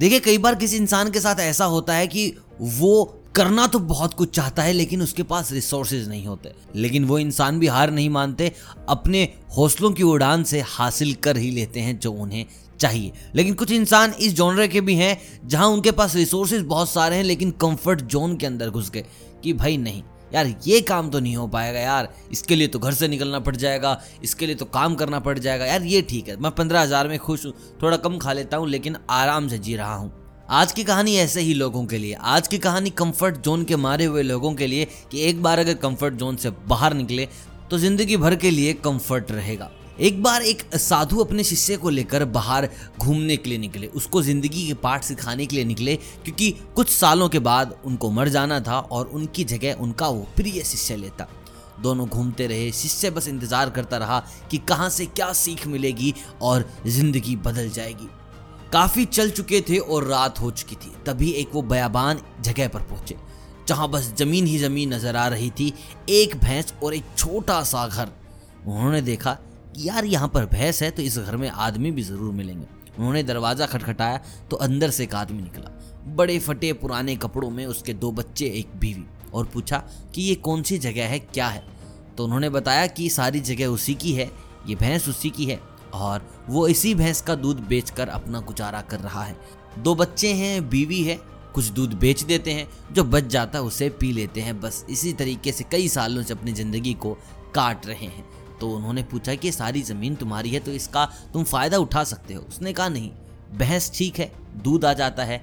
देखिए, कई बार किसी इंसान के साथ ऐसा होता है कि वो करना तो बहुत कुछ चाहता है, लेकिन उसके पास रिसोर्सेज नहीं होते। लेकिन वो इंसान भी हार नहीं मानते, अपने हौसलों की उड़ान से हासिल कर ही लेते हैं जो उन्हें चाहिए। लेकिन कुछ इंसान इस जॉनर के भी हैं, जहाँ उनके पास रिसोर्सेज बहुत सारे हैं, लेकिन कंफर्ट जोन के अंदर घुस गए कि भाई नहीं यार, ये काम तो नहीं हो पाएगा यार। इसके लिए तो घर से निकलना पड़ जाएगा, इसके लिए तो काम करना पड़ जाएगा। यार, ये ठीक है, मैं पंद्रह हज़ार में खुश हूँ, थोड़ा कम खा लेता हूँ, लेकिन आराम से जी रहा हूँ। आज की कहानी ऐसे ही लोगों के लिए, आज की कहानी कंफर्ट जोन के मारे हुए लोगों के लिए कि एक बार अगर कंफर्ट जोन से बाहर निकले तो ज़िंदगी भर के लिए कंफर्ट रहेगा। एक बार एक साधु अपने शिष्य को लेकर बाहर घूमने के लिए निकले। उसको ज़िंदगी के पाठ सिखाने के लिए निकले, क्योंकि कुछ सालों के बाद उनको मर जाना था और उनकी जगह उनका वो प्रिय शिष्य लेता। दोनों घूमते रहे, शिष्य बस इंतज़ार करता रहा कि कहाँ से क्या सीख मिलेगी और ज़िंदगी बदल जाएगी। काफ़ी चल चुके थे और रात हो चुकी थी, तभी एक वो बयाबान जगह पर पहुँचे, जहाँ बस ज़मीन ही ज़मीन नज़र आ रही थी, एक भैंस और एक छोटा सा घर। उन्होंने देखा यार यहाँ पर भैंस है तो इस घर में आदमी भी ज़रूर मिलेंगे। उन्होंने दरवाज़ा खटखटाया तो अंदर से एक आदमी निकला। बड़े फटे पुराने कपड़ों में उसके दो बच्चे, एक बीवी, और पूछा कि ये कौन सी जगह है, क्या है? तो उन्होंने बताया कि सारी जगह उसी की है, ये भैंस उसी की है, और वो इसी भैंस का दूध बेचकर अपना गुजारा कर रहा है। दो बच्चे हैं, बीवी है, कुछ दूध बेच देते हैं, जो बच जाता है उसे पी लेते हैं, बस इसी तरीके से कई सालों से अपनी ज़िंदगी को काट रहे हैं। तो उन्होंने पूछा कि सारी ज़मीन तुम्हारी है तो इसका तुम फ़ायदा उठा सकते हो। उसने कहा, नहीं, बहस ठीक है, दूध आ जाता है,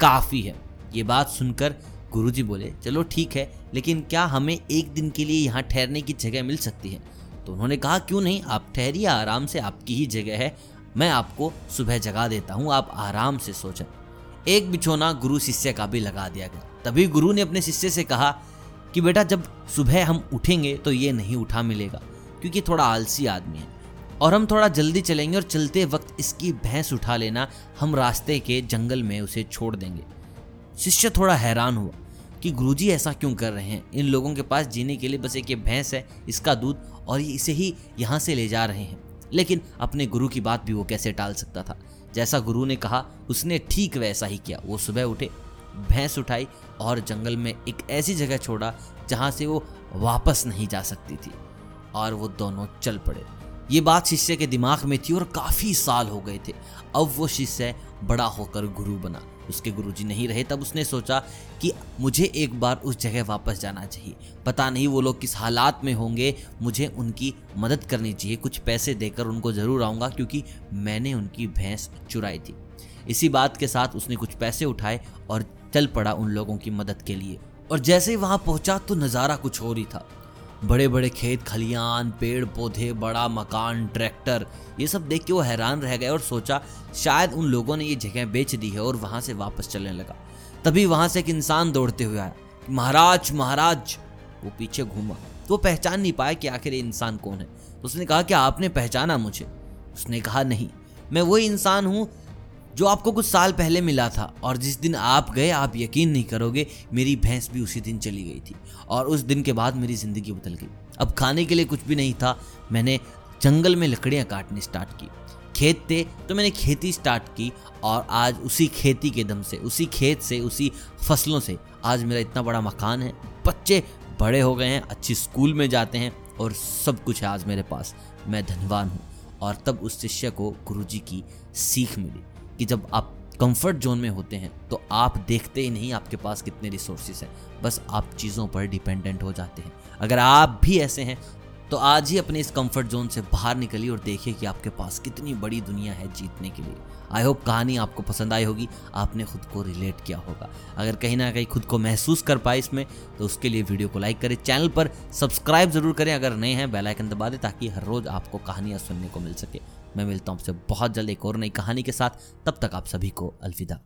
काफ़ी है। ये बात सुनकर गुरुजी बोले, चलो ठीक है, लेकिन क्या हमें एक दिन के लिए यहाँ ठहरने की जगह मिल सकती है? तो उन्होंने कहा, क्यों नहीं, आप ठहरिए, आराम से आपकी ही जगह है। मैं आपको सुबह जगा देता हूँ, आप आराम से सोचें। एक बिछोना गुरु शिष्य का भी लगा दिया गया। तभी गुरु ने अपने शिष्य से कहा कि, बेटा, जब सुबह हम उठेंगे तो ये नहीं उठा मिलेगा। क्योंकि थोड़ा आलसी आदमी है। और हम थोड़ा जल्दी चलेंगे और चलते वक्त इसकी भैंस उठा लेना। हम रास्ते के जंगल में उसे छोड़ देंगे। शिष्य थोड़ा हैरान हुआ कि गुरुजी ऐसा क्यों कर रहे हैं? इन लोगों के पास जीने के लिए बस एक ये भैंस है, इसका दूध, और ये इसे ही यहाँ से ले जा रहे हैं। लेकिन अपने गुरु की बात भी वो कैसे टाल सकता था? जैसा गुरु ने कहा, उसने ठीक वैसा ही किया। वो सुबह उठे, भैंस उठाई और जंगल में एक ऐसी जगह छोड़ा जहाँ से वो वापस नहीं जा सकती थी। और वो दोनों चल पड़े। ये बात शिष्य के दिमाग में थी और काफ़ी साल हो गए थे। अब वो शिष्य बड़ा होकर गुरु बना। उसके गुरुजी नहीं रहे, तब उसने सोचा कि मुझे एक बार उस जगह वापस जाना चाहिए। पता नहीं वो लोग किस हालात में होंगे। मुझे उनकी मदद करनी चाहिए। कुछ पैसे देकर उनको ज़रूर आऊँगा, क्योंकि मैंने उनकी भैंस चुराई थी। इसी बात के साथ उसने कुछ पैसे उठाए और चल पड़ा उन लोगों की मदद के लिए। और जैसे ही वहाँ पहुँचा तो नज़ारा कुछ और ही था। बड़े बड़े खेत, खलियान पेड़ पौधे बड़ा मकान, ट्रैक्टर, ये सब देख के वो हैरान रह गए और सोचा शायद उन लोगों ने ये जगह बेच दी है और वहाँ से वापस चलने लगा। तभी वहाँ से एक इंसान दौड़ते हुए आया महाराज महाराज! वो पीछे घूमा। तो वो पहचान नहीं पाया कि आखिर ये इंसान कौन है। उसने कहा कि, आपने पहचाना मुझे। उसने कहा, नहीं, मैं वही इंसान हूँ जो आपको कुछ साल पहले मिला था और जिस दिन आप गए, आप यकीन नहीं करोगे, मेरी भैंस भी उसी दिन चली गई थी और उस दिन के बाद मेरी ज़िंदगी बदल गई। अब खाने के लिए कुछ भी नहीं था, मैंने जंगल में लकड़ियाँ काटनी स्टार्ट की। खेत थे तो मैंने खेती स्टार्ट की और आज उसी खेती के दम से, उसी खेत से, उसी फ़सलों से आज मेरा इतना बड़ा मकान है। बच्चे बड़े हो गए हैं, अच्छी स्कूल में जाते हैं और सब कुछ है आज मेरे पास। मैं धनवान हूँ और तब उस शिष्य को गुरुजी की सीख मिली। कि जब आप कंफर्ट जोन में होते हैं तो आप देखते ही नहीं आपके पास कितने रिसोर्सेज हैं। बस आप चीज़ों पर डिपेंडेंट हो जाते हैं। अगर आप भी ऐसे हैं तो आज ही अपने इस कंफर्ट जोन से बाहर निकलिए और देखिए कि आपके पास कितनी बड़ी दुनिया है जीतने के लिए। आई होप कहानी आपको पसंद आई होगी, आपने खुद को रिलेट किया होगा। अगर कहीं ना कहीं खुद को महसूस कर पाए इसमें तो उसके लिए वीडियो को लाइक करें चैनल पर सब्सक्राइब ज़रूर करें, अगर नए हैं बेल आइकन दबा दें, ताकि हर रोज़ आपको कहानियाँ सुनने को मिल सके। मैं मिलता हूँ आपसे बहुत जल्द एक और नई कहानी के साथ। तब तक आप सभी को अलविदा।